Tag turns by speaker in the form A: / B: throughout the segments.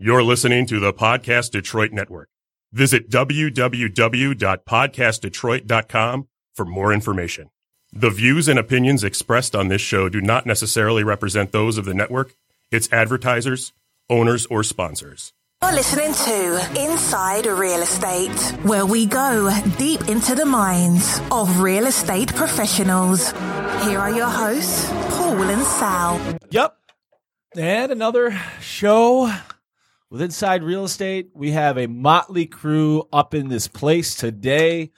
A: You're listening to the Podcast Detroit Network. Visit www.podcastdetroit.com for more information. The views and opinions expressed on this show do not necessarily represent those of the network, its advertisers, owners, or sponsors.
B: You're listening to Inside Real Estate, where we go deep into the minds of real estate professionals. Here are your hosts, Paul and Sal.
C: Yep. And another show with Inside Real Estate. We have a motley crew up in this place today.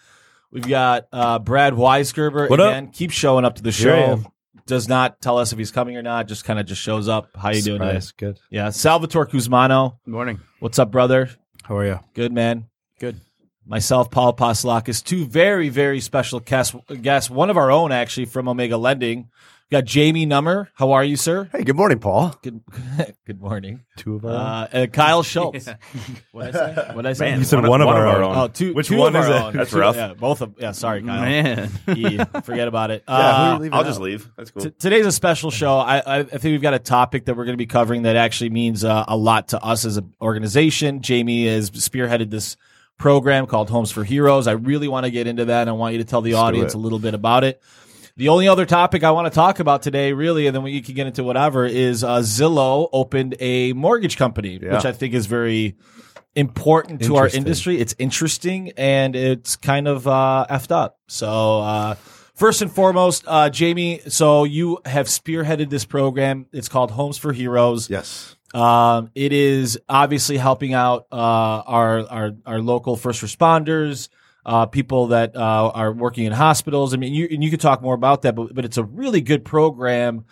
C: We've got uh, Brad Weisgerber
D: What up?
C: Keeps showing up to the
D: Here
C: show.
D: am.
C: Does not tell us if he's coming or not. Just kind of just shows up. How you doing today?
D: Surprise. Good.
C: Yeah. Salvatore Cusmano.
D: Good morning.
C: What's up, brother?
D: How are you?
C: Good man. Good. Myself, Paul Paslakis, two very, very special guests, guests. One of our own, actually, from Omega Lending. We got Jamie Nummer. How are you, sir?
E: Hey, good morning, Paul.
C: Good, good morning.
D: Two of our.
C: Uh, uh, Kyle Schultz. What I say? What I say?
D: you said one, of our, own.
C: Oh, two.
D: Which
C: two
D: one
C: of
D: is
C: our
D: it?
F: That's
C: Two-
F: rough.
C: Yeah, both of. Yeah, sorry, Kyle.
F: Man,
C: Yeah, forget about it.
E: Yeah,
C: Uh,
E: you
F: I'll
E: out?
F: just leave. That's cool.
C: T- today's a special show. I, I, I think we've got a topic that we're going to be covering that actually means uh, a lot to us as an organization. Jamie has spearheaded this program called Homes for Heroes. I really want to get into that, and I want you to tell the audience a little bit about it. The only other topic I want to talk about today, really, and then we can get into whatever, is uh, Zillow opened a mortgage company,
E: Yeah.
C: which I think is very important to our industry. It's interesting and it's kind of uh, effed up. So, uh, first and foremost, uh, Jamie, so you have spearheaded this program. It's called Homes for Heroes.
E: Yes.
C: Um, it is obviously helping out uh, our, our our local first responders, uh, people that uh, are working in hospitals. I mean, you and you could talk more about that, but but it's a really good program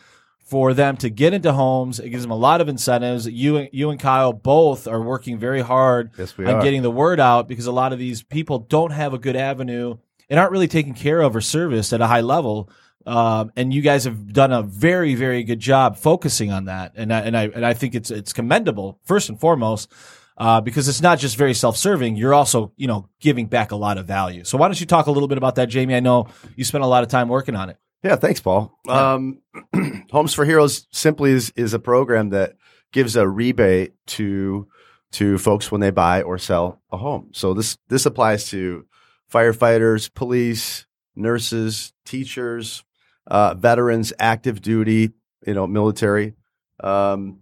C: for them to get into homes. It gives them a lot of incentives. You and you and Kyle both are working very hard
E: Yes,
C: on
E: are.
C: getting the word out because a lot of these people don't have a good avenue and aren't really taken care of or serviced at a high level. Um, and you guys have done a very, very good job focusing on that, and I, and I and I think it's it's commendable first and foremost uh, because it's not just very self-serving. You're also you know giving back a lot of value. So why don't you talk a little bit about that, Jamie? I know you spent a lot of time working on it.
E: Yeah, thanks, Paul. Um, Homes for Heroes simply is, is a program that gives a rebate to to folks when they buy or sell a home. So this this applies to firefighters, police, nurses, teachers, uh, veterans, active duty, you know, military. Um,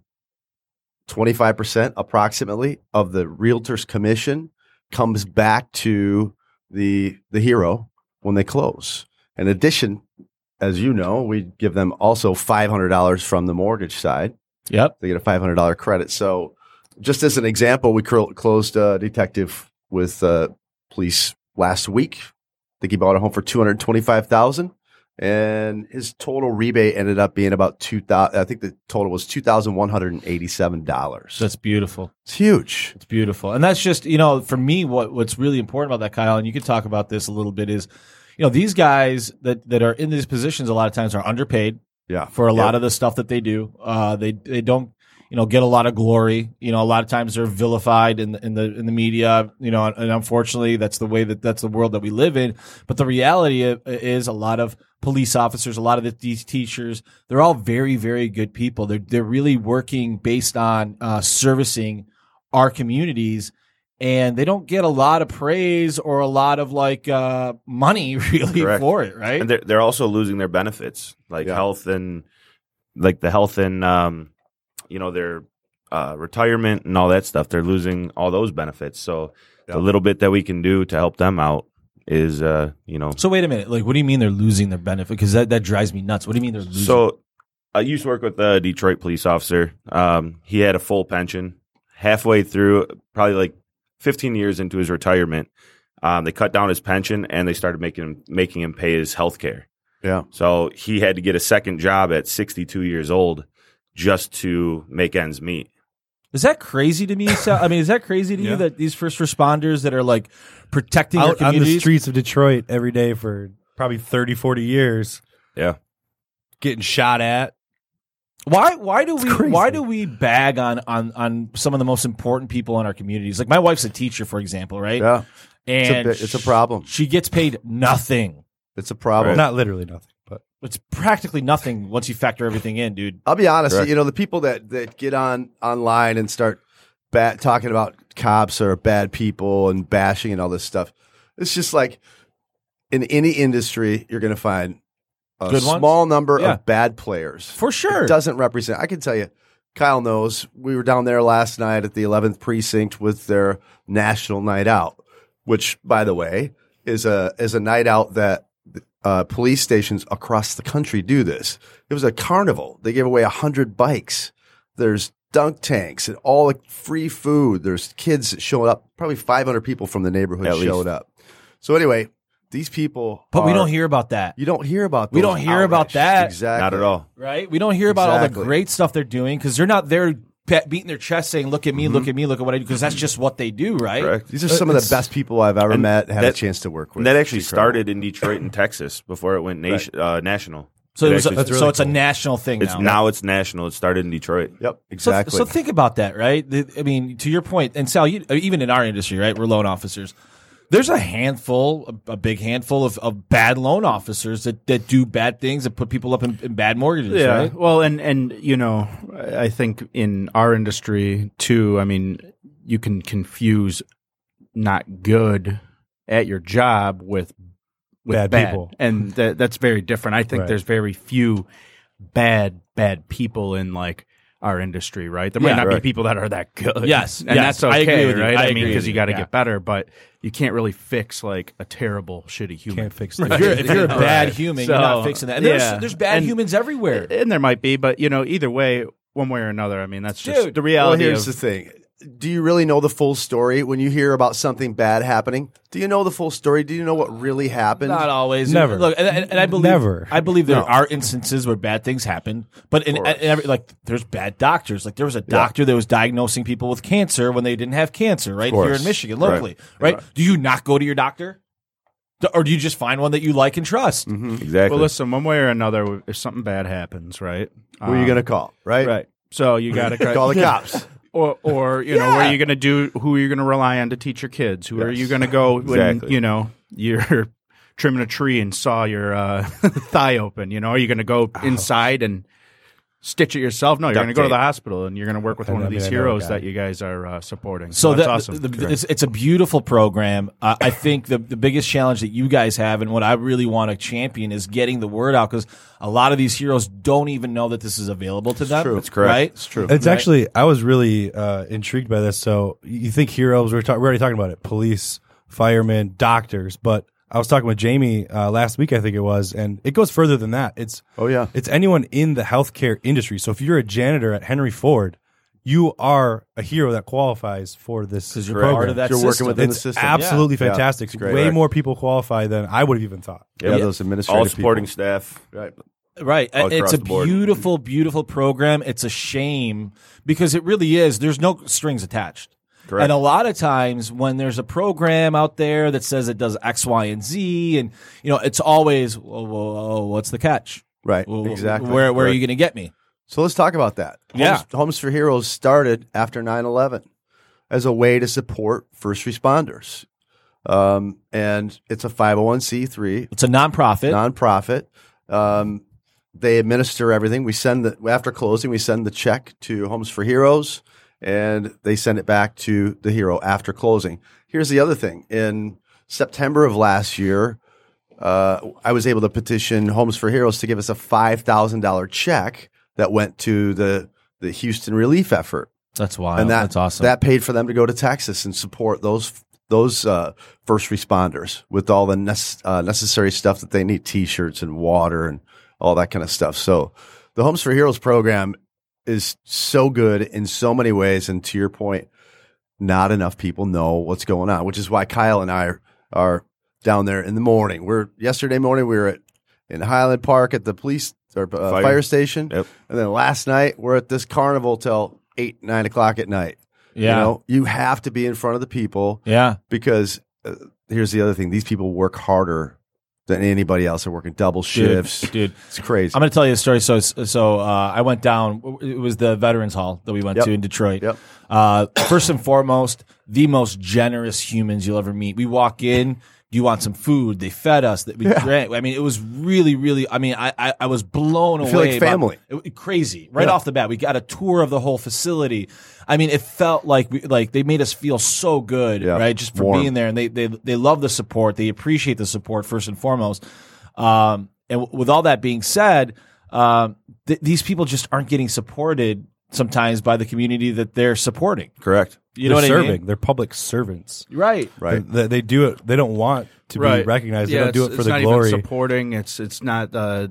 E: 25% approximately of the realtor's commission comes back to the the hero when they close. In addition, as you know, we give them also $500 from the mortgage side.
C: Yep.
E: They get a $500 credit. So, just as an example, we closed a detective with uh, police last week. I think he bought a home for 225000 and his total rebate ended up being about 2000 I think the total was $2,187.
C: That's beautiful.
E: It's huge.
C: It's beautiful. And that's just, you know, for me, what, what's really important about that, Kyle, and you can talk about this a little bit is, you know, these guys that, that are in these positions a lot of times are underpaid
E: Yeah.
C: for a lot
E: Yep.
C: of the stuff that they do. Uh, they, they don't, you know, get a lot of glory. You know, a lot of times they're vilified in the, in the, in the media, you know, and unfortunately that's the way that that's the world that we live in. But the reality is a lot of police officers, a lot of the, these teachers, they're all very, very good people. They're, they're really working based on, uh, servicing our communities and they don't get a lot of praise or a lot of like uh, money really
E: Correct.
C: for it, right?
F: and they're they're also losing their benefits, like
E: Yeah.
F: health and like the health and um, you know their uh, retirement and all that stuff. They're losing all those benefits. So
E: Yeah.
F: the little bit that we can do to help them out is, uh, you know,
C: So wait a minute, like what do you mean they're losing their benefit? Because that, that drives me nuts. What do you mean they're losing?
F: So I used to work with a Detroit police officer. Um, he had a full pension. Halfway through, probably like 15 years into his retirement, um, they cut down his pension and they started making him, making him pay his health care.
E: Yeah.
F: So he had to get a second job at 62 years old just to make ends meet.
C: is that crazy to me? Sal? I mean, is that crazy to
D: Yeah.
C: you that these first responders that are like protecting their
D: Out on the streets of Detroit every day for probably 30, 40 years,
F: Yeah.
D: getting shot at.
C: Why why do we
D: crazy.
C: why do we bag on on on some of the most important people in our communities? Like my wife's a teacher, for example, right?
E: Yeah. It's a
C: And
E: bit- it's a problem.
C: She gets paid nothing.
E: It's a problem.
D: Not literally nothing, but
C: It's practically nothing once you factor everything in, dude.
E: I'll be honest.
F: Correct.
E: You know, the people that that get on online and start bad, talking about cops or bad people and bashing and all this stuff. It's just like in any industry, you're going to find a
C: Good ones?
E: small number
C: Yeah.
E: of bad players.
C: For sure.
E: It doesn't represent. I can tell you, Kyle knows. We were down there last night at the 11th precinct with their national night out, which, by the way, is a is a night out that uh, police stations across the country do this. It was a carnival. They gave away hundred bikes. There's dunk tanks and all like free food. There's kids showing up. Probably 500 people from the neighborhood
F: At least.
E: showed up. So anyway, these people.
C: But we don't hear about that.
E: You don't hear about.
C: That.
E: We
C: don't hear about that.
E: Exactly.
F: Not at all.
C: right? We don't hear about all the great stuff they're doing because they're not there pe- beating their chest saying, "Look at me,
E: Mm-hmm.
C: look at me, look at what I do," because that's just what they do, right?
F: Correct.
E: These are some of the best people I've ever met. Had
F: that-
E: a chance to work with.
F: And that actually started in Detroit and Texas before it went nation, uh, national.
C: So it was
F: actually-
D: That's
C: so
D: really
C: it's a national thing
F: it's
C: now.
F: now it's national. It started in Detroit.
E: Yep,
C: So,
E: exactly.
C: so think about that, right? The- I mean, to your point, and Sal, you, even in our industry, right? We're loan officers. There's a handful, a, a big handful of, of bad loan officers that, that do bad things and put people up in, in bad mortgages,
G: Yeah.
C: right?
G: Well, and and you know, I I think in our industry too. I mean, you can confuse not good at your job with with
D: Bad
G: bad,
D: people.
G: and that, that's very different. I think
D: Right.
G: there's very few bad bad people in like our industry, right? There might
C: Yeah.
G: not be people that are that good.
C: Yes,
G: and
C: yes.
G: that's
C: I
G: okay,
C: agree with you.
G: right?
C: I
G: I, mean, because you
C: you.
G: got to
C: Yeah.
G: get better, but you can't really fix like a terrible, shitty human.
D: Can't fix
C: If
D: that.
C: you're, if you're a bad
G: Right.
C: human, you're not fixing that. And there's,
G: yeah.
C: there's bad
G: And-
C: humans everywhere.
G: and there might be, but you know, either way, one way or another. I mean, that's just
C: Dude.
G: the
E: well,
G: reality.
E: here's
G: of,
E: the thing. Do you really know the full story when you hear about something bad happening? Do you know the full story? Do you know what really happened?
C: Not always.
D: Never.
C: Look, and, and, and I believe
D: Never.
C: I believe there
E: No.
C: are instances where bad things happen, but in, in every, like there's bad doctors. Like there was a doctor that was diagnosing people with cancer when they didn't have cancer, right here
E: course.
C: in Michigan, locally, right? Do you not go to your doctor, Do- or do you just find one that you like and trust? Mm-hmm.
F: Exactly.
G: well, listen, one way or another, if something bad happens, right?
E: Who are you going to um, call? Right?
G: Right. So you got to
E: Call the cops.
G: Or or you know, where are you going to do? Who are you going to rely on to teach your kids? Who are you going to go when
F: Exactly.
G: you know you're trimming a tree and saw your uh, thigh open? You know, are you going to go inside and stitch it yourself? No, you're going to go to the hospital and you're going to work with
D: I
G: one of these
D: I know a
G: heroes that you guys are uh, supporting.
C: So
G: that's
C: that,
G: awesome.
C: the- the- it's, it's a beautiful program. Uh, I think the, the biggest challenge that you guys have and what I really want to champion is getting the word out because a lot of these heroes don't even know that this is available to them.
E: true.
C: That's
E: It's
F: correct.
C: Right?
E: It's true.
D: It's actually I was really uh, intrigued by this. So you think heroes? We're, talk, we're already talking about it: police, firemen, doctors. But I was talking with Jamie uh, last week, I think it was, and it goes further than that. It's
E: Oh, yeah.
D: it's anyone in the healthcare industry. So if you're a janitor at Henry Ford, you are a hero that qualifies for this
C: Because you're part of that
E: You're working
C: system.
E: within the
D: It's
E: system.
D: absolutely
E: Yeah.
D: fantastic.
E: it's.
D: Way
E: Right.
D: more people qualify than I would have even thought.
E: Yeah,
F: Yep.
E: those administrative
F: all supporting
E: people.
F: staff.
E: Right.
C: Right. It's a beautiful, beautiful program. It's a shame because it really is. There's no strings attached.
F: Correct.
C: And a lot of times when there's a program out there that says it does X, Y, and Z, and you know, it's always, whoa, whoa, whoa, what's the catch?
E: Right.
C: Well,
E: exactly.
C: Where, where are you going to get me?
E: So let's talk about that.
C: Yeah.
E: Homes, Homes for Heroes started after 9 11 as a way to support first responders. Um, and it's a 501c3
C: It's a nonprofit.
E: nonprofit. Um, they administer everything. We send the after closing, we send the check to Homes for Heroes, and they send it back to the hero after closing. Here's the other thing: in September of last year, uh, I was able to petition Homes for Heroes to give us a five thousand dollar check that went to the the Houston relief effort
C: That's wild.
E: and that,
C: That's awesome.
E: That paid for them to go to Texas and support those those uh, first responders with all the nec- uh, necessary stuff that they need: T-shirts and water and all that kind of stuff. So, the Homes for Heroes program is so good in so many ways. And to your point, not enough people know what's going on, which is why Kyle and I are, are down there in the morning. We're yesterday morning we were at in Highland Park at the police or uh, fire.
F: Fire.
E: station,
F: Yep.
E: and then last night we're at this carnival till eight nine o'clock at night.
C: yeah.
E: You know, you have to be in front of the people
C: yeah.
E: because uh, here's the other thing: these people work harder than anybody else. They're working double shifts.
C: Dude, dude.
E: It's crazy.
C: I'm going to tell you a story. So, so uh, I went down. It was the Veterans Hall that we went
E: Yep.
C: to in Detroit.
E: Yep.
C: Uh, first and foremost, the most generous humans you'll ever meet. We walk in. Do you want some food? They fed us. That we drank. I mean, it was really, really. I mean, I I, I was blown away.
E: feel like
C: by-
E: family.
C: it- crazy right
E: Yeah.
C: off the bat. We got a tour of the whole facility. I mean, it felt like we, like they made us feel so good,
E: Yeah.
C: right? Just for
E: Warm.
C: being there, and they they they love the support. They appreciate the support first and foremost. Um, and w- with all that being said, um, th- these people just aren't getting supported sometimes by the community that they're supporting.
F: Correct.
C: You know what
D: They're
C: I
D: serving.
C: mean?
D: They're public servants.
C: Right.
E: Right.
D: They, they do it. They don't want to be recognized.
G: Yeah,
D: they don't do it for
G: it's
D: the
G: not
D: glory.
G: Even supporting. It's it's not uh,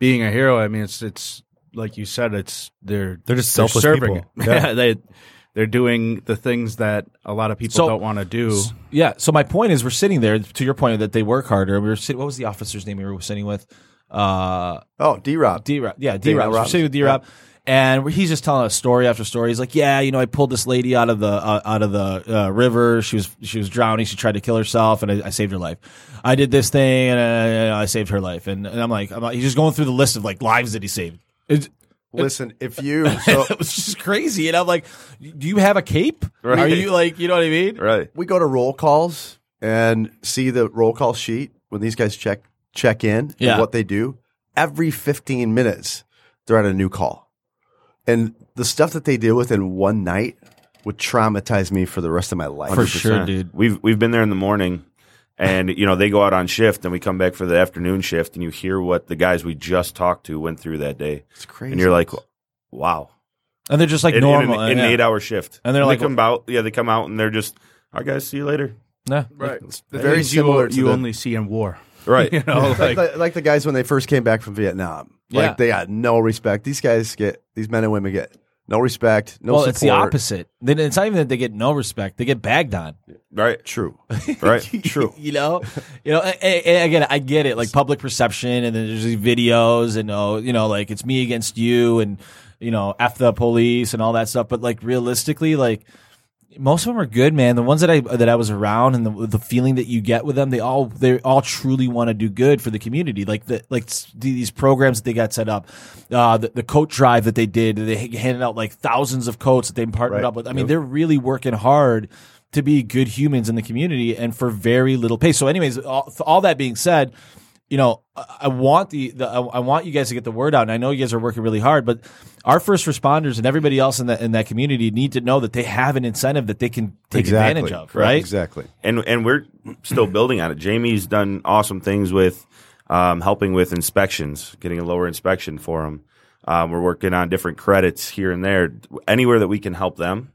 G: being a hero. I mean, it's it's like you said. It's they're
D: They're just selfless
G: serving
D: people.
G: it.
D: Yeah.
G: Yeah, they they're doing the things that a lot of people
C: So-
G: don't want to do.
C: Yeah. So my point is, we're sitting there. To your point, that they work harder. We were sitting. What was the officer's name we were sitting with? Uh,
E: Oh, D Rob.
C: D Rob. Yeah, D Rob. We're
E: Robinson.
C: sitting with D Rob. And he's just telling us story after story. He's like, "Yeah, you know, I pulled this lady out of the uh, out of the uh, river. She was she was drowning. She tried to kill herself, and I, I saved her life. I did this thing, and uh, I saved her life. And, and I'm like, I'm like, he's just going through the list of like lives that he saved. It's,
E: Listen, if you so
C: it was just crazy. And I'm like, do you have a cape? Are you like, you know what I mean?
F: Right.
E: we go to roll calls and see the roll call sheet when these guys check check in
C: Yeah.
E: and what they do every 15 minutes they're on a new call and the stuff that they deal with in one night would traumatize me for the rest of my life
C: For sure,
F: 100%.
C: dude.
F: We've we've been there in the morning, and you know they go out on shift, and we come back for the afternoon shift, and you hear what the guys we just talked to went through that day,
E: it's crazy
F: and you're like, wow,
C: And they're just like
F: in, in
C: normal.
F: an, in
C: yeah.
F: an eight hour shift,
C: And they're
F: they
C: like-
F: come out, yeah, they come out, and they're just, all right, guys, see you later,
C: Yeah.
G: Right.
E: very
G: Things
E: similar
G: you,
E: to
G: you
E: the-
G: only see in war.
F: right?
G: You know,
E: like,
G: like,
E: the, like the guys when they first came back from Vietnam
C: Yeah.
E: like they got no respect these guys get these men and women get no respect no
C: well,
E: support
C: it's the opposite. Then it's not even that they get no respect; they get bagged on.
F: right,
E: true
F: right.
E: true
C: you know, you know. And, and again, I get it, like public perception, and then there's these videos, and oh, you know, like it's me against you, and you know, f the police and all that stuff. But like realistically, like most of them are good, man. The ones that I that I was around, and the the feeling that you get with them, they all they all truly want to do good for the community. Like the like these programs that they got set up, uh, the, the coat drive that they did, they handed out like thousands of coats that they partnered
E: Right.
C: up with. I mean, they're really working hard to be good humans in the community and for very little pay. So, anyways, all, all that being said, you know, I I want the, the I I want you guys to get the word out, and I know you guys are working really hard, but our first responders and everybody else in that in that community need to know that they have an incentive that they can take
E: exactly
C: advantage of, right?
E: exactly
F: and and we're still building on it. Jamie's done awesome things with um, helping with inspections, getting a lower inspection for them. Um, we're working on different credits here and there. Anywhere that we can help them,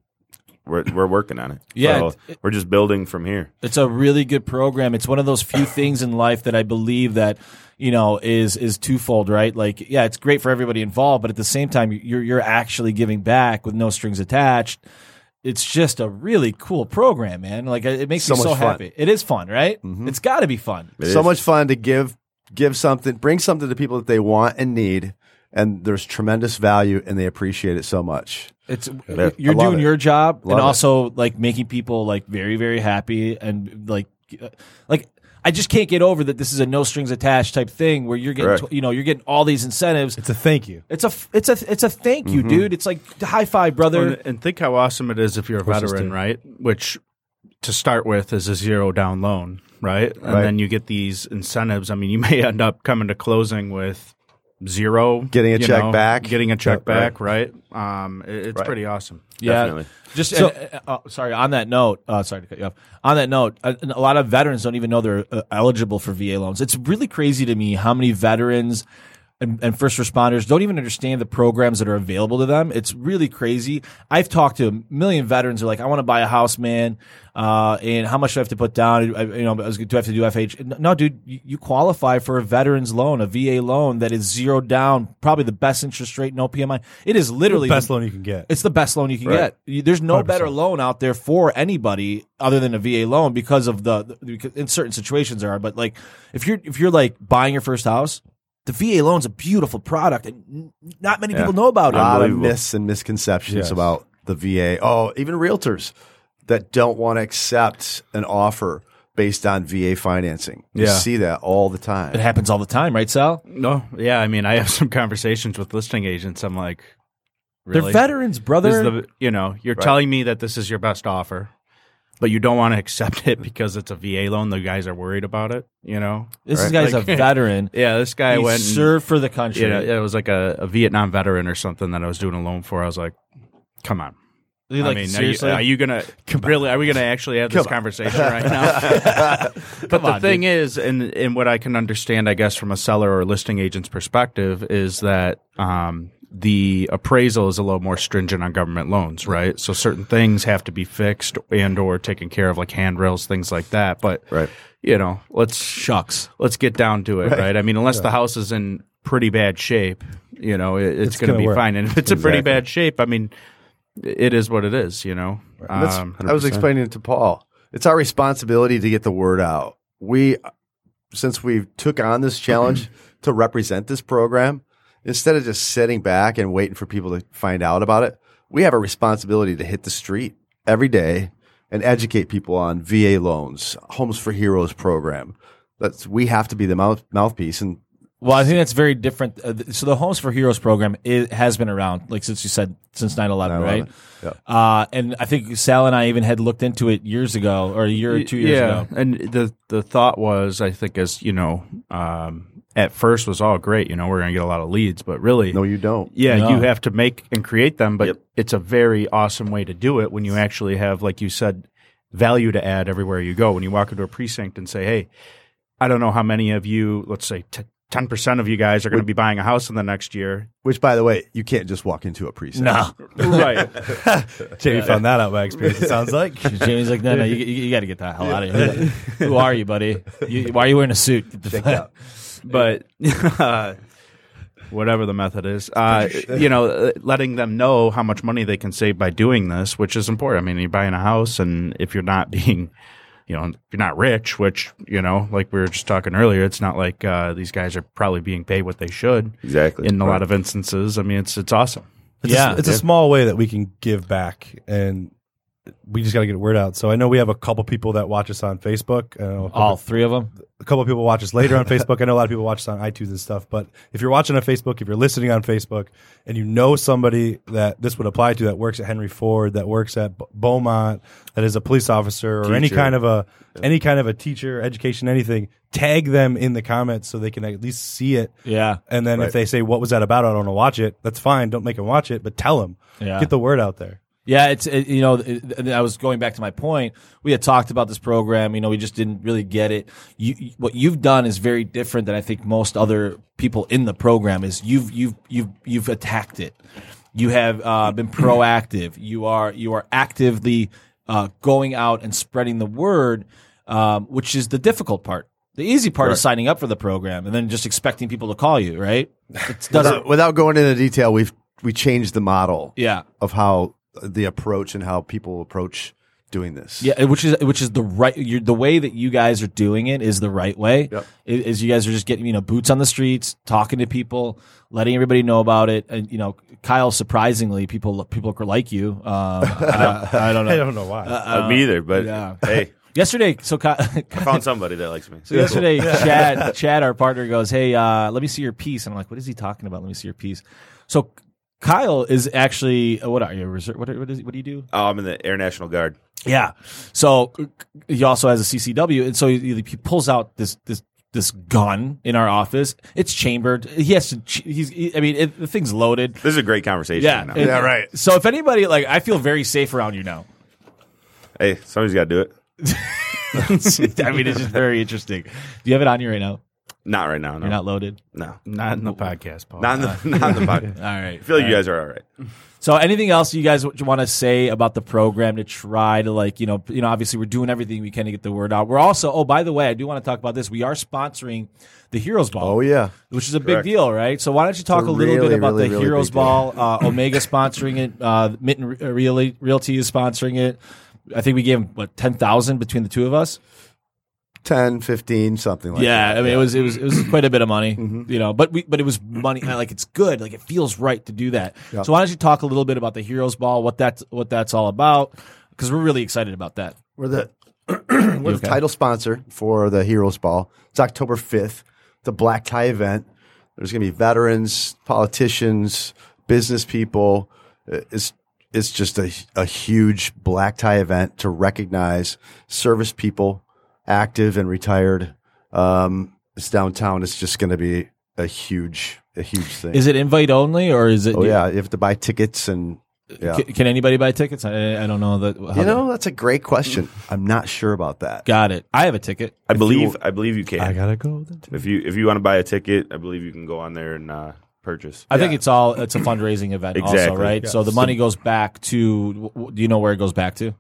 F: we're we're working on it.
C: Yeah,
F: So we're just building from here.
C: It's a really good program. It's one of those few things in life that I believe that you know is is twofold, right? Like, yeah, it's great for everybody involved, but at the same time, you're you're actually giving back with no strings attached. It's just a really cool program, man. Like, it makes
E: So
C: me so
E: fun.
C: happy. It is fun, right? Mm-hmm. It's got to be fun.
F: It
E: so
F: is.
E: much fun to give give something bring something to people that they want and need and there's tremendous value and they appreciate it so much
C: It's
F: Yeah.
C: you're doing
E: it.
C: your job
E: Love
C: and
E: it.
C: also like making people like very very happy and like uh, like I just can't get over that this is a no strings attached type thing where you're getting
F: Correct.
C: you know you're getting all these incentives.
D: It's a thank you.
C: It's a it's a it's a thank you, dude. It's like high five, brother.
G: and, and think how awesome it is if you're a veteran, right? Which to start with is a zero down loan, right? And
E: Right.
G: then you get these incentives. I mean, you may end up coming to closing with zero,
E: Getting a check
G: know,
E: back.
G: getting a check
E: Yeah, right.
G: back, right? Um, it- it's
E: Right.
G: pretty awesome.
C: Yeah,
F: Definitely.
C: just
D: So-
C: uh, uh, sorry. On that note, uh, sorry to cut you off. On that note, a, a lot of veterans don't even know they're uh, eligible for VA loans. It's really crazy to me how many veterans and, and first responders don't even understand the programs that are available to them. It's really crazy. I've talked to a million veterans who are like, I want to buy a house, man. Uh, and how much do I have to put down? I, you know, do I have to do FH? No, dude, you, you qualify for a veteran's loan, a VA loan that is zero down, probably the best interest rate, no PMI. It is literally the
D: Best loan you can get.
C: it's the best loan you can
F: Right.
C: get. You- There's no
D: 100%.
C: better loan out there for anybody other than a VA loan because of the, the because in certain situations there are. But like if you're if you're like buying your first house, the VA loan's a beautiful product and not many
F: Yeah.
C: people know about it.
E: a
C: it.
E: lot of myths and misconceptions
D: Yes.
E: about the VA. Oh, even realtors that don't want to accept an offer based on VA financing. You
G: Yeah.
E: see that all the time.
C: It happens all the time, right, Sal?
G: No, yeah. I mean, I have some conversations with listing agents. I'm like, Really?
C: They're veterans, brother.
G: This is the, you know, you're telling me that this is your best offer, but you don't want to accept it because it's a VA loan. The guys are worried about it. You know,
C: this
G: Right?
C: guy's
G: Like-
C: a veteran.
G: Yeah, this guy
C: he
G: went and-
C: served for the country.
G: You know, it was like a, a Vietnam veteran or something that I was doing a loan for. I was like, come on.
C: You're
G: I
C: like,
G: mean, are you, are you gonna really? Are we gonna actually have this conversation right now? but the
C: on,
G: thing is, and and what I can understand, I guess, from a seller or listing agent's perspective, is that um, the appraisal is a little more stringent on government loans, right? So certain things have to be fixed and or taken care of, like handrails, things like that. But
E: Right.
G: you know, let's
C: Shucks.
G: let's get down to it, right? I mean, unless the house is in pretty bad shape, you know, it, it's,
D: It's
G: going to be
D: work.
G: fine. And if it's a pretty bad shape, I mean, it is what it is, you know.
E: That's,
G: Um,
E: I was explaining it to Paul. It's our responsibility to get the word out. We, since we took on this challenge to represent this program, instead of just sitting back and waiting for people to find out about it, we have a responsibility to hit the street every day and educate people on VA loans, Homes for Heroes program. That's we have to be the mouth, mouthpiece, and
C: Well, I think that's very different. Uh, so the Homes for Heroes program is, has been around, like since you said, since 9-11, right?
E: 9/11, yeah.
C: Uh, and I think Sal and I even had looked into it years ago, or a year or two years
G: yeah,
C: ago.
G: and the the thought was, I think, as you know, um, at first was all great. You know, we're going to get a lot of leads, but really,
E: no, you don't.
G: Yeah,
C: No.
G: you have to make and create them, but
F: Yep.
G: it's a very awesome way to do it when you actually have, like you said, value to add everywhere you go. When you walk into a precinct and say, "Hey, I don't know how many of you, let's say ten percent of you guys are going to be buying a house in the next year."
E: Which, by the way, you can't just walk into a precinct.
C: No,
G: right.
D: Jamie found that out by experience. It sounds like.
C: Jamie's like, no, no, you, you, you got to get the hell out of here. Who are you, buddy? You, why are you wearing a suit? Get the
E: Check
C: fuck-
E: out.
G: but uh, whatever the method is, uh, you know, uh, letting them know how much money they can save by doing this, which is important. I mean, you're buying a house, and if you're not being, you know, if you're not rich, which you know, like we were just talking earlier, it's not like uh, these guys are probably being paid what they should.
F: Exactly.
G: In a lot of instances, I mean, it's it's awesome.
D: It's
C: Yeah.
D: a, it's a small way that we can give back, and we just got to get the word out. So I know we have a couple people that watch us on Facebook. Uh, I know couple,
C: All three of them.
D: a couple people watch us later on Facebook. I know a lot of people watch us on iTunes and stuff. But if you're watching on Facebook, if you're listening on Facebook, and you know somebody that this would apply to that works at Henry Ford, that works at B- Beaumont, that is a police officer or any kind of a any kind of a teacher, education, anything, tag them in the comments so they can at least see it.
C: Yeah.
D: And then if they say, "What was that about?" I don't want to watch it. That's fine. Don't make them watch it, but tell them.
C: Yeah.
D: Get the word out there.
C: Yeah, it's it, you know, it, I was going back to my point. We had talked about this program. You know, we just didn't really get it. You, what you've done is very different than I think most other people in the program. Is you've you've you've you've attacked it. You have uh, been proactive. You are you are actively uh, going out and spreading the word, um, which is the difficult part. The easy part is signing up for the program and then just expecting people to call you. Right?
E: Without, without going into detail, we've we changed the model
C: yeah.
E: of how the approach and how people approach doing this.
C: Yeah, which is which is the right. You're, the way that you guys are doing it is the right way.
E: Yep.
C: I- Is you guys are just getting you know boots on the streets, talking to people, letting everybody know about it, and you know Kyle. Surprisingly, people people like you. Um, I, I don't know.
D: I don't know why.
F: Uh, me either, but
C: yeah.
F: hey,
C: Yesterday, so Ky-
F: I found somebody that likes me.
C: so yesterday, Chad, Chad, our partner, goes, "Hey, uh, let me see your piece." And I'm like, "What is he talking about? Let me see your piece." So Kyle is actually uh, what are you? a Reserve, what, what, is, what do you do?
F: Oh, I'm in the Air National Guard.
C: Yeah. So he also has a CCW, and so he, he pulls out this this this gun in our office. It's chambered. He has to. He's. he- I mean, it, the thing's loaded.
F: This is a great conversation.
C: Yeah.
F: right
E: Yeah, right.
C: So if anybody like, I feel very safe around you now.
F: Hey, somebody's got to do it.
C: I mean, it's just very interesting. Do you have it on you right now?
F: Not right now. No.
C: You're not loaded.
F: No.
G: Not in the podcast, Paul.
F: Not in the, not in the podcast.
C: All right.
F: I feel like you guys are all right.
C: So anything else you guys want to say about the program to try to like, you know, you know, obviously we're doing everything we can to get the word out. We're also, oh, by the way, I do want to talk about this. We are sponsoring the Heroes Ball.
E: Oh yeah.
C: which is a big deal, right? So why don't you talk
E: It's
C: a
E: a
C: little bit about
E: really,
C: the
E: really
C: Heroes
E: big deal.
C: Ball? Uh, Omega sponsoring it. Uh, Mitten Re- Realty, Realty is sponsoring it. I think we gave them what ten thousand between the two of us.
E: 10, 15, something like that.
C: yeah,
E: that.
C: I mean it was it was it was quite a bit of money,
E: Mm-hmm.
C: you know. But we but it was money like it's good, like it feels right to do that. So why don't you talk a little bit about the Heroes Ball, what that's what that's all about? Because we're really excited about that.
E: We're the we're the title sponsor for the Heroes Ball. It's October fifth. It's a black tie event. There's going to be veterans, politicians, business people, is it's just a a huge black tie event to recognize service people, active and retired. Um, it's downtown. It's just going to be a huge a huge thing.
C: Is it invite only or is it?
E: oh yeah, you have to buy tickets and yeah.
C: Can, can anybody buy tickets? I, I don't know that.
E: You know, that's a great question. I'm not sure about that.
C: got it. I have a ticket.
F: I believe I believe you can.
D: I gotta go. Then.
F: if you if you want to buy a ticket, I believe you can go on there and uh, purchase.
C: I think it's all it's a fundraising event also,
F: Exactly.
C: right? So the money goes back to. w- w- Do you know where it goes back to?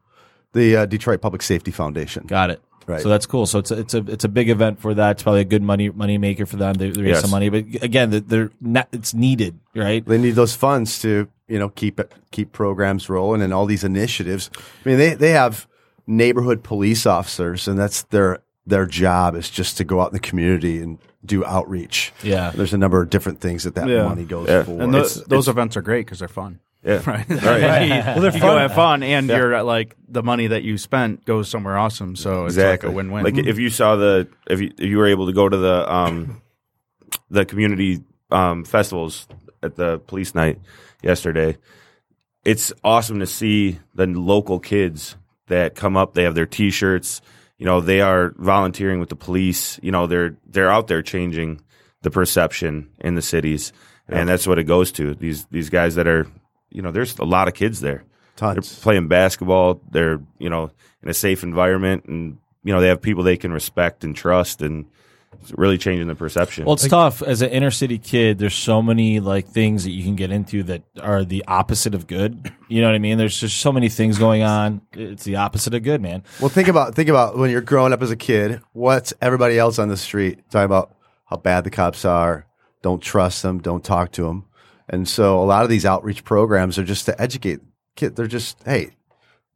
E: The uh, Detroit Public Safety Foundation.
C: Got it.
E: Right.
C: So that's cool. So it's a, it's a it's a big event for that. It's probably a good money money maker for them. They, they raise
F: Yes.
C: some money, but again, they're- they're not, it's needed, right?
E: They need those funds to you know keep it, keep programs rolling and all these initiatives. I mean, they they have neighborhood police officers, and that's their their job is just to go out in the community and do outreach.
C: Yeah.
E: There's a number of different things that that
G: Yeah.
E: money goes
F: Yeah.
E: for.
G: And those, those events are great because they're fun.
F: Yeah.
G: Right.
F: Right.
G: well, they're you go have fun, and you're like the money that you spent goes somewhere awesome. So it's
F: exactly
G: like a win-win.
F: Like if you saw the if you, if you were able to go to the um the community um festivals at the police night yesterday, it's awesome to see the local kids that come up. They have their T-shirts. You know, they are volunteering with the police. You know, they're they're out there changing the perception in the cities, and that's what it goes to. These these guys that are, you know, there's a lot of kids there. They're playing basketball. They're you know in a safe environment, and you know they have people they can respect and trust, and it's really changing the perception.
C: Well, it's tough as an inner city kid. There's so many like things that you can get into that are the opposite of good. You know what I mean? There's just so many things going on. It's the opposite of good, man.
E: Well, think about think about when you're growing up as a kid. What's everybody else on the street talking about? How bad the cops are. Don't trust them. Don't talk to them. And so a lot of these outreach programs are just to educate kids. They're just hey,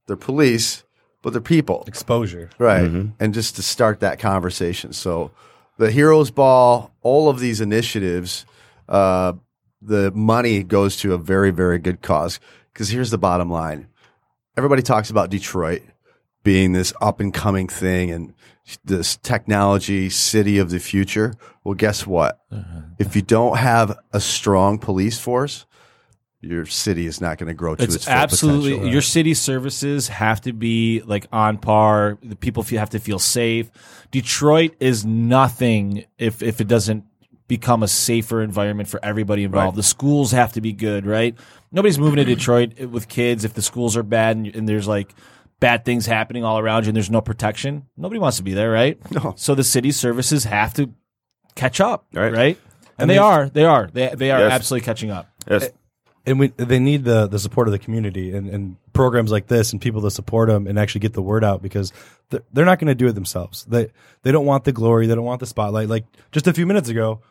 E: they're police, but they're people,
D: Exposure.
E: right? And just to start that conversation. So the Heroes Ball, all of these initiatives, uh, the money goes to a very very good cause. Because here's the bottom line: everybody talks about Detroit being this up and coming thing and this technology city of the future. Well, guess what? If you don't have a strong police force, your city is not going to grow to its,
C: It's absolutely
E: potential.
C: your city services have to be like on par. The people feel, have to feel safe. Detroit is nothing if if it doesn't become a safer environment for everybody involved. The schools have to be good, right? Nobody's moving to Detroit with kids if the schools are bad and, and there's like bad things happening all around you and there's no protection. Nobody wants to be there, right?
E: No.
C: So the city services have to catch up,
F: Right.
C: right? And,
D: And
C: they
D: they-
C: are, they are, they they are
F: Yes.
C: absolutely catching up.
F: Yes.
D: and we, they need the the support of the community and, and programs like this and people to support them and actually get the word out because they're, they're not going to do it themselves. They they don't want the glory. They don't want the spotlight. Like just a few minutes ago,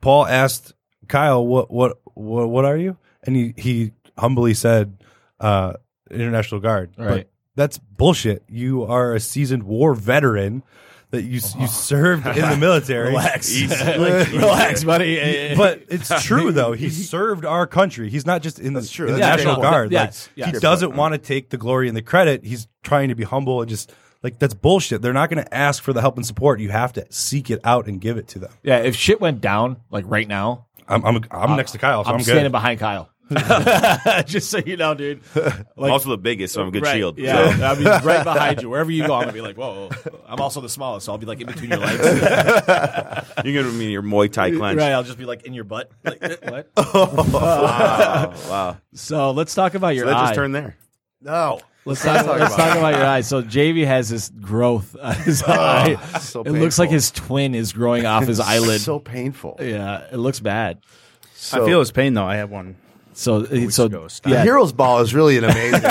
D: Paul asked Kyle, "What what what, what are you?" And he he humbly said, uh, "Air National Guard."
C: Right.
D: That's bullshit. You are a seasoned war veteran that you you served in the military.
C: Relax, relax, buddy.
D: But it's true though. He served our country. He's not just in the,
E: true.
D: in the
E: That's
D: National
C: great point.
D: Guard.
C: Yes,
D: like,
C: yes.
D: He doesn't want to take the glory and the credit. He's trying to be humble and just like that's bullshit. They're not going to ask for the help and support. You have to seek it out and give it to them.
C: Yeah, if shit went down like right now,
D: I'm I'm, I'm uh, next to Kyle, so
C: I'm,
D: I'm,
C: standing
D: good.
C: behind Kyle. Just so you know, dude.
F: I'm also the biggest, so I'm a good
C: right,
F: shield.
C: Yeah,
F: So.
C: I'll be right behind you. Wherever you go, I'm gonna be like, whoa. I'm also the smallest, so I'll be like in between your legs.
F: You're gonna be your Muay Thai clench.
C: right, I'll just be like in your butt. Like, eh, what?
F: Wow, wow.
C: So let's talk about your
F: So that
C: eye.
F: just turned there.
E: no.
C: let's talk, let's talk about your eye. So JV has this growth on his eye.
E: so
C: it looks like his twin is growing off his eyelid.
E: So painful.
C: yeah, it looks bad.
E: So,
G: I feel his pain though. I have one.
C: So, so
G: ago, stop.
E: the
C: yeah,
E: Heroes Ball is really an amazing.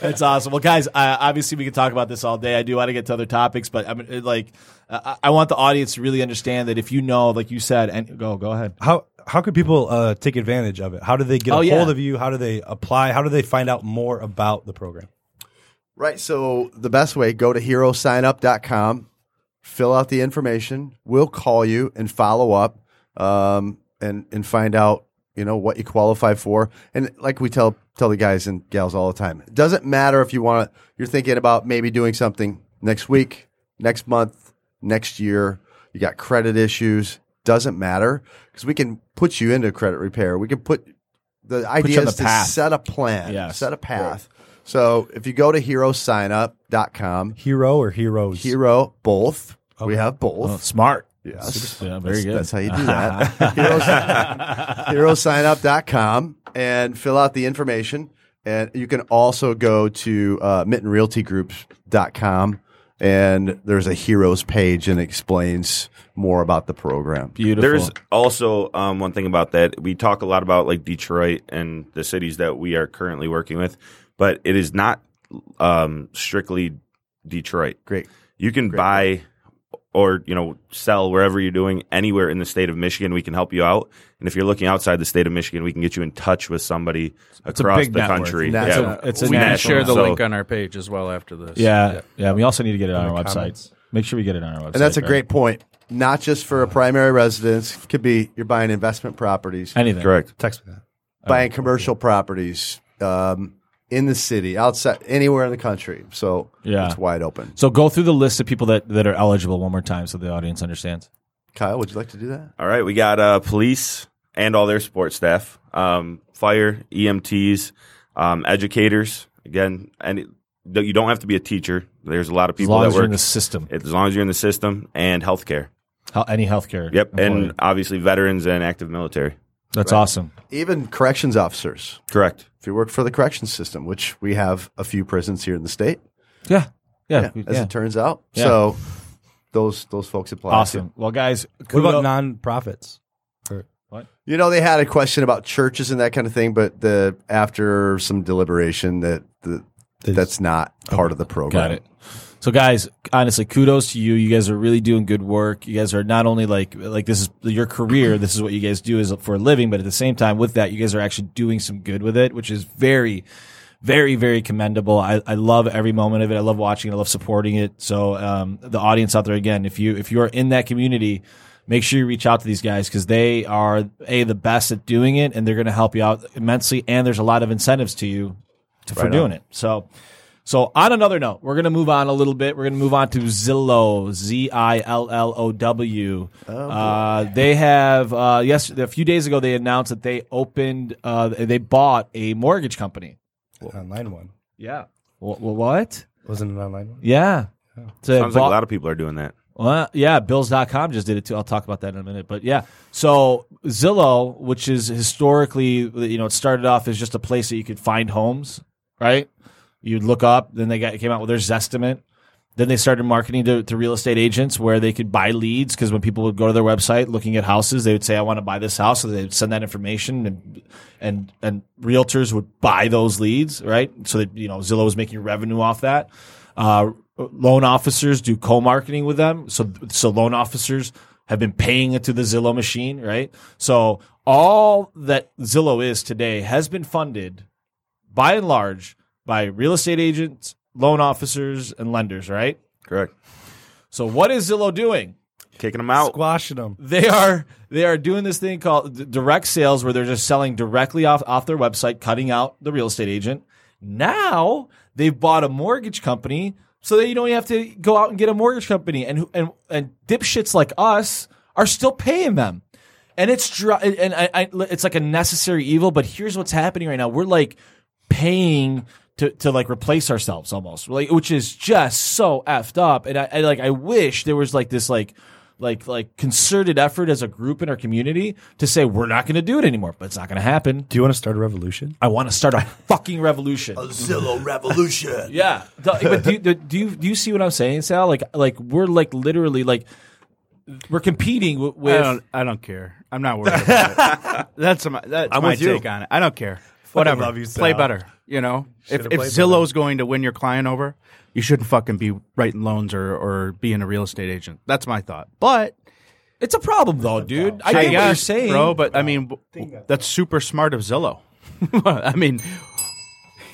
C: That's awesome. Well, guys, uh, obviously we could talk about this all day. I do want to get to other topics, but I mean, like, uh, I want the audience to really understand that if you know, like you said, and go, go ahead.
D: How how could people uh, take advantage of it? How do they get
C: Oh,
D: a
C: yeah.
D: hold of you? How do they apply? How do they find out more about the program?
E: Right. So the best way, go to herosignup.com, fill out the information. We'll call you and follow up um, and, and find out, you know, what you qualify for. And like we tell, tell the guys and gals all the time, it doesn't matter if you want to, you're thinking about maybe doing something next week, next month, next year. You got credit issues. doesn't matter because we can put you into credit repair. We can put the idea
C: on
E: is
C: the
E: to
C: path.
E: set a plan,
C: Yes.
E: set a path. So if you go to herosignup.com,
D: Hero or heroes?
E: hero both, we have both.
C: Oh, smart.
E: Yes.
C: Yeah, very
E: That's-
C: good.
E: That's how you do that. Heroes, herosignup.com and fill out the information. And you can also go to uh, mittenrealtygroups.com and there's a heroes page and explains more about the program.
C: Beautiful.
F: There's also um, one thing about that. We talk a lot about like Detroit and the cities that we are currently working with, but it is not um, strictly Detroit.
E: Great.
F: You can buy or you know sell wherever you're doing anywhere in the state of Michigan. We can help you out, and if you're looking outside the state of Michigan, we can get you in touch with somebody
C: a
F: across
C: big
F: the
C: network.
F: country.
E: That's
F: Yeah.
E: a-
C: it's a
G: we can
C: national-
G: share the
F: So-
G: link on our page as well after this.
C: Yeah, yeah. We also need to get it on our
D: the
C: website.
D: comments.
C: Make sure we get it on our website.
E: And that's a
C: right?
E: great point. Not just for a primary residence, could be you're buying investment properties,
C: anything.
F: Correct.
D: Text me that.
E: buying commercial properties um, in the city, outside, anywhere in the country. So
C: Yeah.
E: it's wide open.
C: So go through the list of people that, that are eligible one more time so the audience understands.
E: Kyle, would you like to do that?
F: All right, we got uh, police and all their support staff, um, fire, EMTs, um, educators. Again, and it- you don't have to be a teacher. There's a lot of
C: As
F: people
C: long
F: that
C: as you're
F: work
C: in the system,
F: as long as you're in the system and healthcare.
C: Hel- any healthcare.
F: Yep,
C: employee.
F: and obviously veterans and active military.
C: That's awesome.
E: Even corrections officers.
F: Correct.
E: If you work for the corrections system, which we have a few prisons here in the state,
C: Yeah, yeah,
E: yeah, as
C: yeah.
E: it turns out.
C: Yeah.
E: So those those folks apply.
C: awesome. Well, guys,
D: What about
C: kudo-
D: non-profits? Or-
E: You know, they had a question about churches and that kind of thing, but the after some deliberation, that the, that's not part of the program.
C: Got it. So, guys, honestly, kudos to you. You guys are really doing good work. You guys are not only like like this is your career. This is what you guys do is for a living, but at the same time, with that, you guys are actually doing some good with it, which is very, very, very commendable. I, I love every moment of it. I love watching. it. I love supporting it. So, um, the audience out there, again, if you if you are in that community, make sure you reach out to these guys because they are a the best at doing it, and they're going to help you out immensely. And there's a lot of incentives to you to, for
E: Right
C: doing it. So. So on another note, we're gonna move on a little bit. We're gonna move on to Zillow, Z I L L O W. uh, they have uh, yes, a few days ago they announced that they opened, uh, they bought a mortgage company.
D: Online one.
C: Yeah. what?
D: Wasn't an online one?
C: Yeah. So they
F: Sounds like a
C: bought-
F: lot of people are doing that.
C: well, yeah, Bills.com just did it too. I'll talk about that in a minute. But yeah, so Zillow, which is historically, you know, it started off as just a place that you could find homes, right? You'd look up, then they got came out with their Zestimate. Then they started marketing to, to real estate agents where they could buy leads because when people would go to their website looking at houses, they would say, "I want to buy this house," so they'd send that information, and and and realtors would buy those leads, right? So that you know Zillow was making revenue off that. Uh, loan officers do co-marketing with them, so so loan officers have been paying it to the Zillow machine, right? So all that Zillow is today has been funded by and large by real estate agents, loan officers, and lenders, right?
F: Correct.
C: So what is Zillow doing?
F: Kicking them out.
D: Squashing them.
C: They are they are doing this thing called d- direct sales where they're just selling directly off off their website, cutting out the real estate agent. Now they've bought a mortgage company so that you don't have to go out and get a mortgage company, and and and dipshits like us are still paying them, and it's dri- and I, I, it's like a necessary evil. But here's what's happening right now: we're like paying to, to like replace ourselves almost, like which is just so effed up. And I, I like I wish there was like this like like like concerted effort as a group in our community to say we're not going to do it anymore, but it's not going to happen.
D: Do you want to start a revolution?
C: I want to start a fucking revolution.
E: A Zillow revolution.
C: Yeah, but do, do, do you do you see what I'm saying, Sal? Like like we're like literally like we're competing w-
G: I
C: with.
G: don't. I don't care. I'm not worried about it. That's my that's
F: I'm
G: my
F: with you.
G: take on it. I don't care. Whatever.
D: love you,
G: Play better. You know, if
D: Should've
G: if
D: played
G: Zillow's going to win your client over, you shouldn't fucking be writing loans or or being a real estate agent. That's my thought. But
C: It's a problem though, dude. I, get what you're
G: guess,
C: saying,
G: bro. But I mean, w- that's super smart of Zillow. I mean,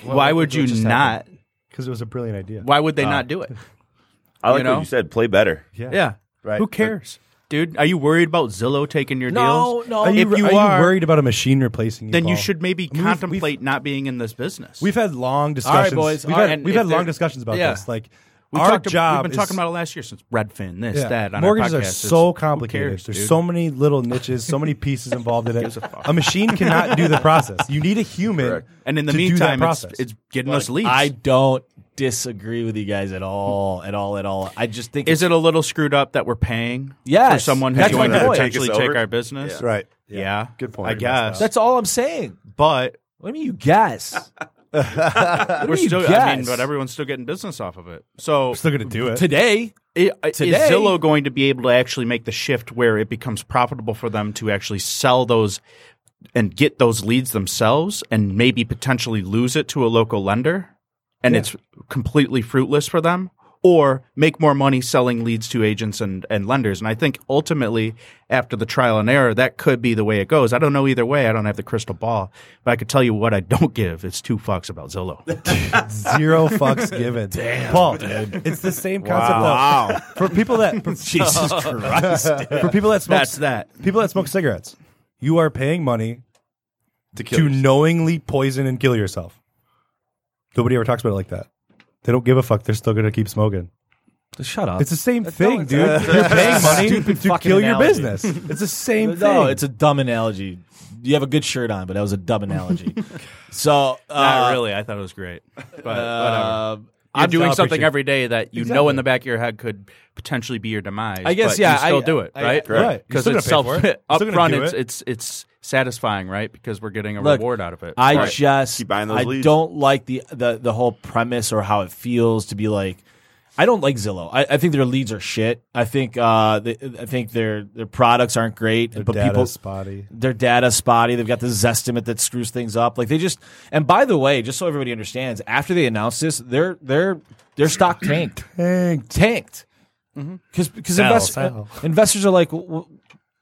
G: why would you
D: just
G: not?
D: Because it was a brilliant idea.
G: Why would they ah. not do it?
F: I like
G: You know?
F: what you said. Play better.
D: Yeah.
G: Yeah.
E: Right.
G: Who cares, dude? Are you worried about Zillow taking your
C: no,
G: deals?
C: no.
D: Are you,
G: If you
D: are,
G: are-
D: worried about a machine replacing you?
G: Then you
D: Paul?
G: should maybe
D: I mean, we've-
G: contemplate not being in this business.
D: We've had long discussions.
C: boys.
D: We've
C: All right,
D: had,
G: and
D: we've
G: if
D: had long
G: they're-
D: discussions about
G: Yeah.
D: this. Like,
G: We
D: our
G: talked,
D: job
G: We've been
D: is-
G: talking about it last year since Redfin, this,
D: Yeah.
G: that. On
D: Mortgages
G: our
D: are
G: podcast.
D: so
G: It's- who
D: complicated.
G: cares,
D: There's
G: dude?
D: so many little niches, so many pieces involved in it. A machine cannot do the process. You need a human.
F: Correct.
G: And in the
D: to do that
G: meantime, it's,
D: process.
G: it's getting us leads.
C: I don't disagree with you guys at all, at all, at all. I just think
G: Is it a little screwed up that we're paying
C: Yes,
G: for someone who's
C: that's
G: going to
C: point.
G: potentially
F: Take us
G: take
F: over?
G: our business?
E: Right.
G: Yeah.
E: Good point.
G: I guess.
C: That's all I'm saying.
G: but
C: What do you mean you guess?
G: we're
C: do you
G: still. I mean, but everyone's still getting business off of it. So
D: We're still going to do it.
C: Today,
G: I- I-
C: Today-
G: is Zillow going to be able to actually make the shift where it becomes profitable for them to actually sell those and get those leads themselves and maybe potentially lose it to a local lender and it's completely fruitless for them or make more money selling leads to agents and, and lenders and i think ultimately after the trial and error that could be the way it goes i don't know either way i don't have the crystal ball but i could tell you what i don't give it's two fucks about zillow
D: Zero fucks given. Damn, Paul. It's the same concept. Of, for people that for,
C: Jesus Christ.
D: for people that smoke
G: that's that
D: people that smoke cigarettes, you are paying money
E: To kill
D: to knowingly poison and kill yourself. Nobody ever talks about it like that. They don't give a fuck. They're still going to keep smoking.
C: Shut up.
D: It's the same
C: That's
D: thing,
C: not-
D: dude. You're paying money
C: Stupid
D: to
C: fucking
D: kill your
C: analogy.
D: business. It's the same thing.
C: no, it's a dumb analogy. You have a good shirt on, but that was a dumb analogy. so, uh,
G: not really i thought it was great but whatever
C: uh,
G: You're
C: I'm-
G: doing something every day that you know in the back of your head could potentially be your demise.
C: I guess,
G: but
C: yeah,
G: You still
C: I-
G: do it,
C: I-
G: right?
D: Right. You're
G: Because
D: still
G: it's
D: gonna
G: self
D: pay for it. You're still gonna
G: upfront.
D: do
G: It's,
D: it.
G: it's it's satisfying, right? Because we're getting a
C: Look,
G: reward out of it.
C: I
G: Right.
C: just
F: Keep buying those
C: I
F: leads.
C: don't like the, the the whole premise or how it feels to be like. I don't like Zillow. I, I think their leads are shit. I think uh, they, I think their their products aren't great.
D: Their
C: but
D: data
C: people
D: spotty.
C: their data spotty. They've got the Zestimate that screws things up. Like they just. And by the way, just so everybody understands, after they announced this, their their their stock tanked
D: Tanked.
C: tanked because because investors investors are like, what,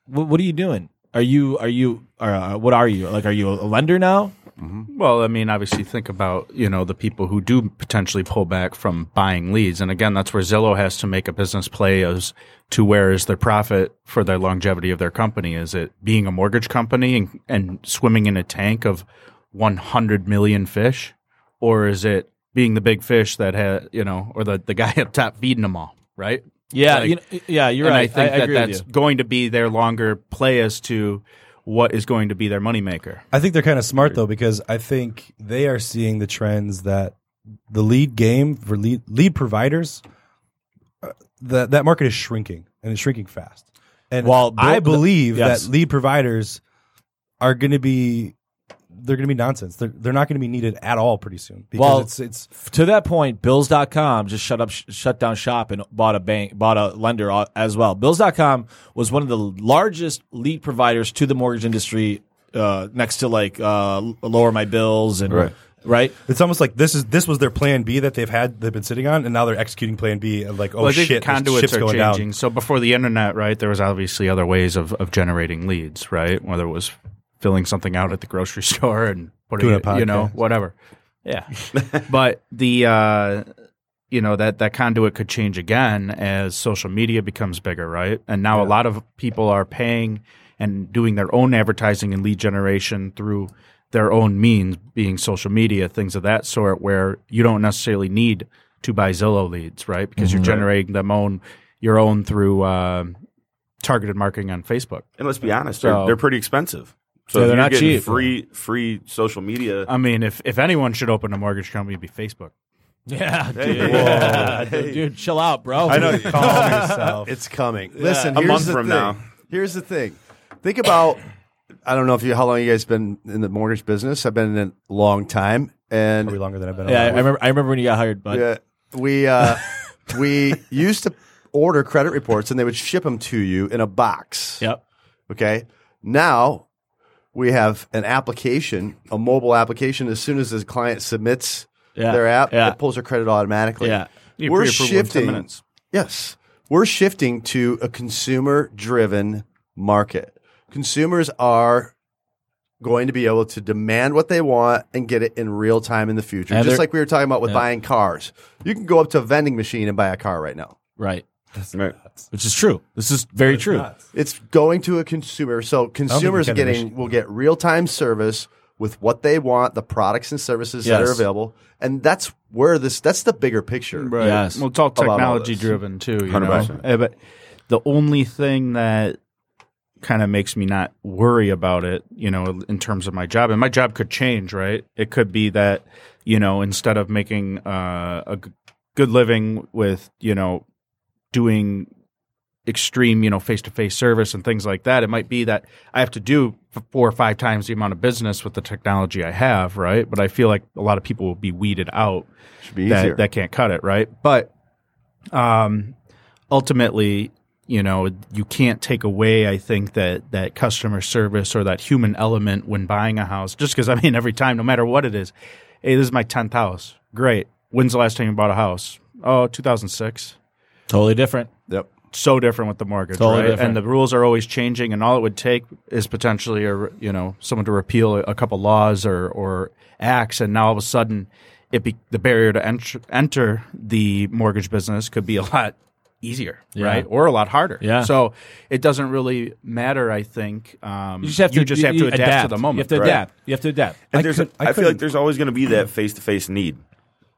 C: what are you doing? Are you are you uh, what are you like? Are you a lender now?
G: Well, I mean, obviously, think about you know the people who do potentially pull back from buying leads, and again, that's where Zillow has to make a business play as to where is their profit for their longevity of their company. Is it being a mortgage company and, and swimming in a tank of 100 million fish, or is it being the big fish that had you know, or the the guy up top feeding them all, right?
C: Yeah,
G: Like-
C: you know, yeah, you're
G: and
C: right.
G: I think that
C: agree with
G: that's going to be their longer play as to what is going to be their moneymaker.
D: I think they're kind of smart though because I think they are seeing the trends that the lead game for lead lead providers uh, that that market is shrinking and it's shrinking fast. And
C: While
D: I
C: Bill-
D: believe
C: yes.
D: that lead providers are going to be they're going to be nonsense. They're they're not going to be needed at all pretty soon because
C: Well,
D: it's it's
C: to that point, Bills.com just shut up, sh- shut down shop and bought a bank, bought a lender as well. Bills.com was one of the largest lead providers to the mortgage industry, uh, next to like uh, lower my bills and
F: Right.
C: right.
D: it's almost like this is this was their plan B that they've had they've been sitting on and now they're executing plan B and like oh
G: well,
D: shit
G: conduits
D: ship's
G: are
D: going
G: changing.
D: down.
G: So before the internet, right, there was obviously other ways of, of generating leads, right? Whether it was filling something out at the grocery store and putting
D: Doing a
G: it, you know, whatever. Yeah, but the uh, you know that that conduit could change again as social media becomes bigger, right? And now a lot of people are paying and doing their own advertising and lead generation through their own means, being social media, things of that sort, where you don't necessarily need to buy Zillow leads, right? Because you're generating them own your own through uh, targeted marketing on Facebook.
F: And let's be honest,
G: So-
F: they're, they're pretty expensive. So
C: Yeah, they're
F: you're
C: not cheap.
F: free free social media.
G: I mean, if if anyone should open a mortgage company, it'd be Facebook.
C: Yeah,
F: Hey.
C: dude, Yeah, dude, dude, chill out, bro.
F: I know.
D: Calm yourself.
E: It's coming. Listen,
F: A month from
E: thing.
F: now.
E: Here's the thing. Think about. I don't know if you how long you guys been in the mortgage business. I've been in a long time, and
D: Probably longer than I've been.
C: Yeah, I remember. I remember when you got hired, but
E: yeah, we uh, we used to order credit reports, and they would ship them to you in a box.
C: yep.
E: Okay. Now we have an application, a mobile application. As soon as the client submits
C: Yeah.
E: their app,
C: Yeah.
E: it pulls their credit automatically.
C: Yeah.
G: You
E: We're
G: pre-approval in 10
E: shifting. Yes. We're shifting to a consumer driven market. Consumers are going to be able to demand what they want and get it in real time in the future.
C: And
E: Just like we were talking about with
C: Yeah.
E: buying cars. You can go up to a vending machine and buy a car right now.
C: Right.
F: Right.
C: Which is true. This is very true.
E: It's going to a consumer. So consumers are
D: can
E: getting will get real time service with what they want, the products and services that
C: Yes.
E: are available, and that's where this that's the bigger picture.
G: Right.
C: Yes.
G: Well, it's all
E: About all
G: technology
E: this.
G: driven too. You
F: 100%.
G: know? Eh, But the only thing that kind of makes me not worry about it, you know, in terms of my job, and my job could change, right? It could be that, you know, instead of making uh, a g- good living with, you know, doing extreme, you know, face to face service and things like that, it might be that I have to do four or five times the amount of business with the technology I have, right? But I feel like a lot of people will be weeded out
E: Should be
G: that, that can't cut it, right? But um, ultimately, you know, you can't take away. I think that that customer service or that human element when buying a house. Just because I mean, every time, no matter what it is, hey, this is my tenth house. Great. When's the last time you bought a house? Oh, 2006.
C: Totally different.
E: yep.
G: So different with the mortgage,
C: Totally
G: right?
C: different.
G: And the rules are always changing, and all it would take is potentially, a, you know, someone to repeal a, a couple laws or or acts, and now all of a sudden, it be, the barrier to enter, enter the mortgage business could be a lot easier,
C: Yeah.
G: right, or a lot harder.
C: Yeah.
G: So it doesn't really matter. I think um,
C: You just have to, you
G: just have to adapt, to the moment.
C: You have to
G: right?
C: adapt. You have to adapt.
F: And
D: I
F: there's,
D: could- I
F: I, feel
D: couldn't-
F: like there's always going to be that face to face need.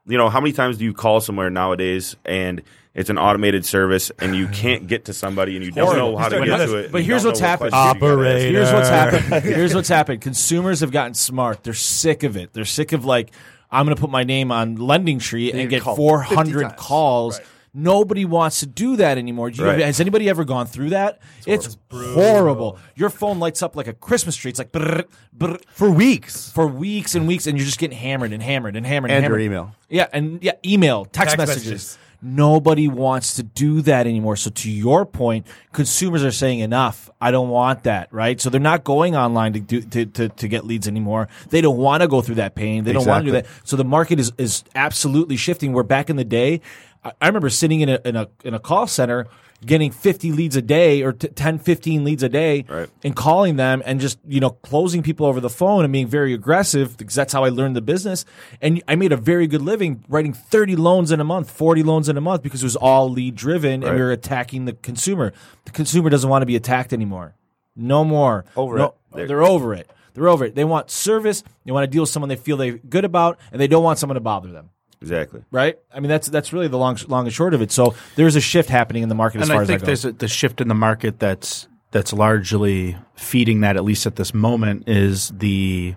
F: You know, how many times do you call somewhere nowadays and it's an automated service and you can't get to somebody and you don't know how to get to it?
C: but here's what's
F: know what
C: happened.
F: questions you gotta ask.
D: Operator.
C: Here's what's happened. Here's what's happened. Consumers have gotten smart. They're sick of it. They're sick of like I'm going to put my name on Lending Tree and get
E: call
C: 400
E: 50 times.
C: calls. Nobody wants to do that anymore. Do you,
F: Right.
C: Has anybody ever gone through that? It's, horrible. Your phone lights up like a Christmas tree. It's like brrr, brrr,
D: for weeks.
C: for weeks and weeks, and you're just getting hammered and hammered and hammered
E: And
C: and
E: your
C: hammered.
E: email.
C: Yeah, and yeah, email, text,
D: Text
C: messages.
D: messages.
C: Nobody wants to do that anymore. So to your point, consumers are saying enough. I don't want that, right? So they're not going online to do to, to, to get leads anymore. They don't want to go through that pain. They don't want to do that. So the market is is absolutely shifting. Where back in the day, I, I remember sitting in a in a in a call center getting 50 leads a day or t- 10 15 leads a day
F: Right.
C: and calling them and just you know closing people over the phone and being very aggressive because that's how I learned the business. And I made a very good living writing 30 loans in a month 40 loans in a month because it was all lead driven and
F: Right.
C: we were attacking the consumer. The consumer doesn't want to be attacked anymore. No more.
E: Over
C: No-
E: it.
C: they're over it. They're over it. They want service. They want to deal with someone they feel they're good about and they don't want someone to bother them
F: Exactly.
C: right I mean that's that's really the long long and short of it so there's a shift happening in the market as far
G: I
C: as I
G: think there's a, the shift in the market that's that's largely feeding that at least at this moment is the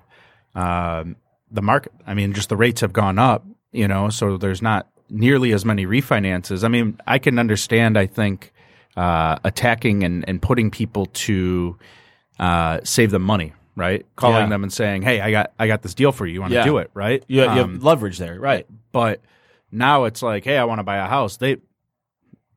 G: um, the market. I mean, just the rates have gone up, you know, so there's not nearly as many refinances. I mean, I can understand. I think uh, attacking and, and putting people to uh, save them money, right? Calling
C: Yeah.
G: them and saying, "Hey, I got I got this deal for you. You want to
C: Yeah.
G: do it?" Right?
C: you, you
G: Um,
C: have leverage there right
G: but now it's like, hey, I want to buy a house. They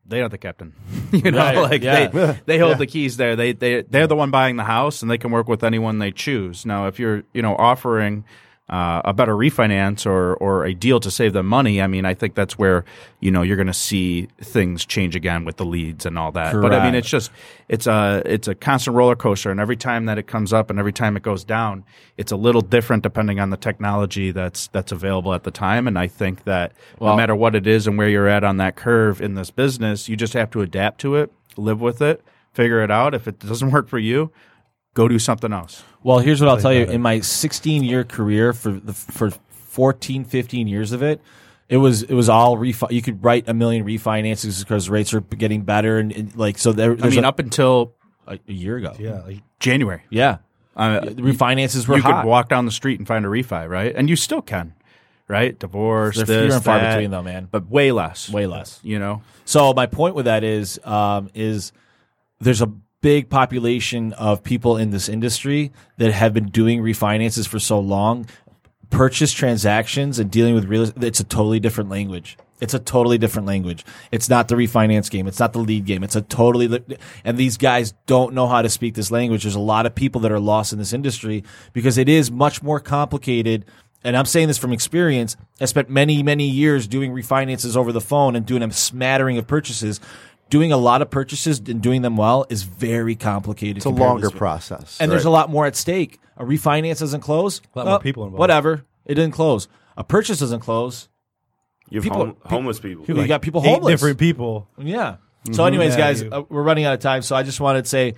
G: they are the captain. you know,
C: Right,
G: like
C: yeah.
G: they they hold the keys there. They they they're the one buying the house and they can work with anyone they choose. Now, if you're, you know, offering uh, a better refinance or or a deal to save them money, I mean, I think that's where you know you're going to see things change again with the leads and all that. But I mean, it's just it's a it's a constant roller coaster, and every time that it comes up and every time it goes down, it's a little different depending on the technology that's that's available at the time. And I think that no matter what it is and where you're at on that curve in this business, you just have to adapt to it, live with it, figure it out. If it doesn't work for you, go do something else.
C: Well, here's what I'll tell you. In my 16 year career for the for 14, 15 years of it, it was it was all refi. You could write a million refinances because rates are getting better and, and like so. There,
G: I mean,
C: a,
G: up until
C: a, a year ago.
D: Yeah, like,
G: January,
C: yeah.
G: uh,
C: The refinances were
G: you
C: hot.
G: could walk down the street and find a refi, right? And you still can, right? Divorce,
C: They're
G: this,
C: few and far
G: that,
C: between, though, man.
G: but way less,
C: Way less.
G: You know,
C: So my point with that is um, is there's a big population of people in this industry that have been doing refinances for so long. Purchase transactions and dealing with real it's a totally different language. It's a totally different language. It's not the refinance game. It's not the lead game. It's a totally and these guys don't know how to speak this language. There's a lot of people that are lost in this industry because it is much more complicated and I'm saying this from experience. I spent many, many years doing refinances over the phone and doing a smattering of purchases. Doing a lot of purchases and doing them well is very complicated.
E: It's a longer process.
C: and there's a lot more at stake. A refinance doesn't close.
D: A lot more people involved.
C: Whatever. It didn't close. A purchase doesn't close.
F: You have
C: People-
F: home, homeless people.
C: You got people
D: eight
C: homeless.
D: different people.
C: Yeah. So, anyways,
D: Yeah,
C: guys, uh, we're running out of time. So, I just wanted to say,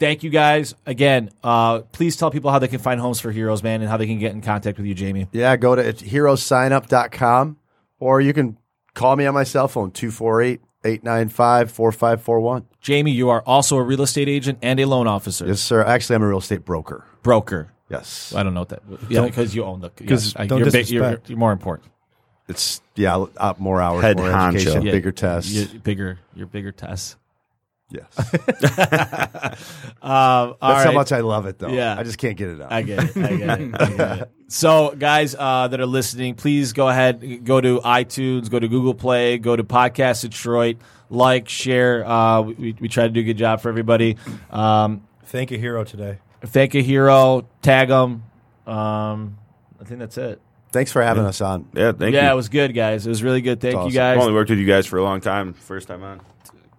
C: thank you guys again. Uh, please tell people how they can find Homes for Heroes, man, and how they can get in contact with you, Jamie.
E: Yeah, go to heroesignup.com or you can call me on my cell phone 248 895 4541.
C: Jamie, you are also a real estate agent and a loan officer,
E: Yes, sir. Actually, I'm a real estate broker.
C: broker.
E: Yes.
C: I don't know what that. Yeah, because you own the.
D: 'Cause
C: yeah,
D: don't
C: you're, big, you're, you're more important.
E: It's, yeah, more hours,
F: Head
E: more
F: honcho.
E: education,
C: Yeah,
E: bigger tests.
C: You're bigger. You're bigger tests.
E: Yes.
C: Um, all
E: That's how much I love it, though.
C: Yeah.
E: I just can't get it out.
C: I get it. I get it. I get it. So, guys uh, that are listening, please go ahead, go to iTunes, go to Google Play, go to Podcast Detroit, like, share. Uh, we, we try to do a good job for everybody. Um,
D: Thank a hero today.
C: thank a hero, tag them. Um, I think that's it.
E: Thanks for having us on.
F: Yeah, thank
C: yeah,
F: you.
C: Yeah, it was good, guys. It was really good. Thank you, guys.
F: I've only worked with you guys for a long time. First time on.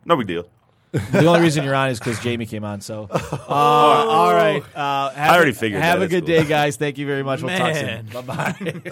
F: No big deal.
C: The only reason you're on is because Jamie came on. So, uh, all right. Uh, have
F: I already
C: a-
F: figured
C: Have
F: that.
C: a
F: It's
C: good
F: cool.
C: day, guys. Thank you very much. We'll talk soon. Bye bye.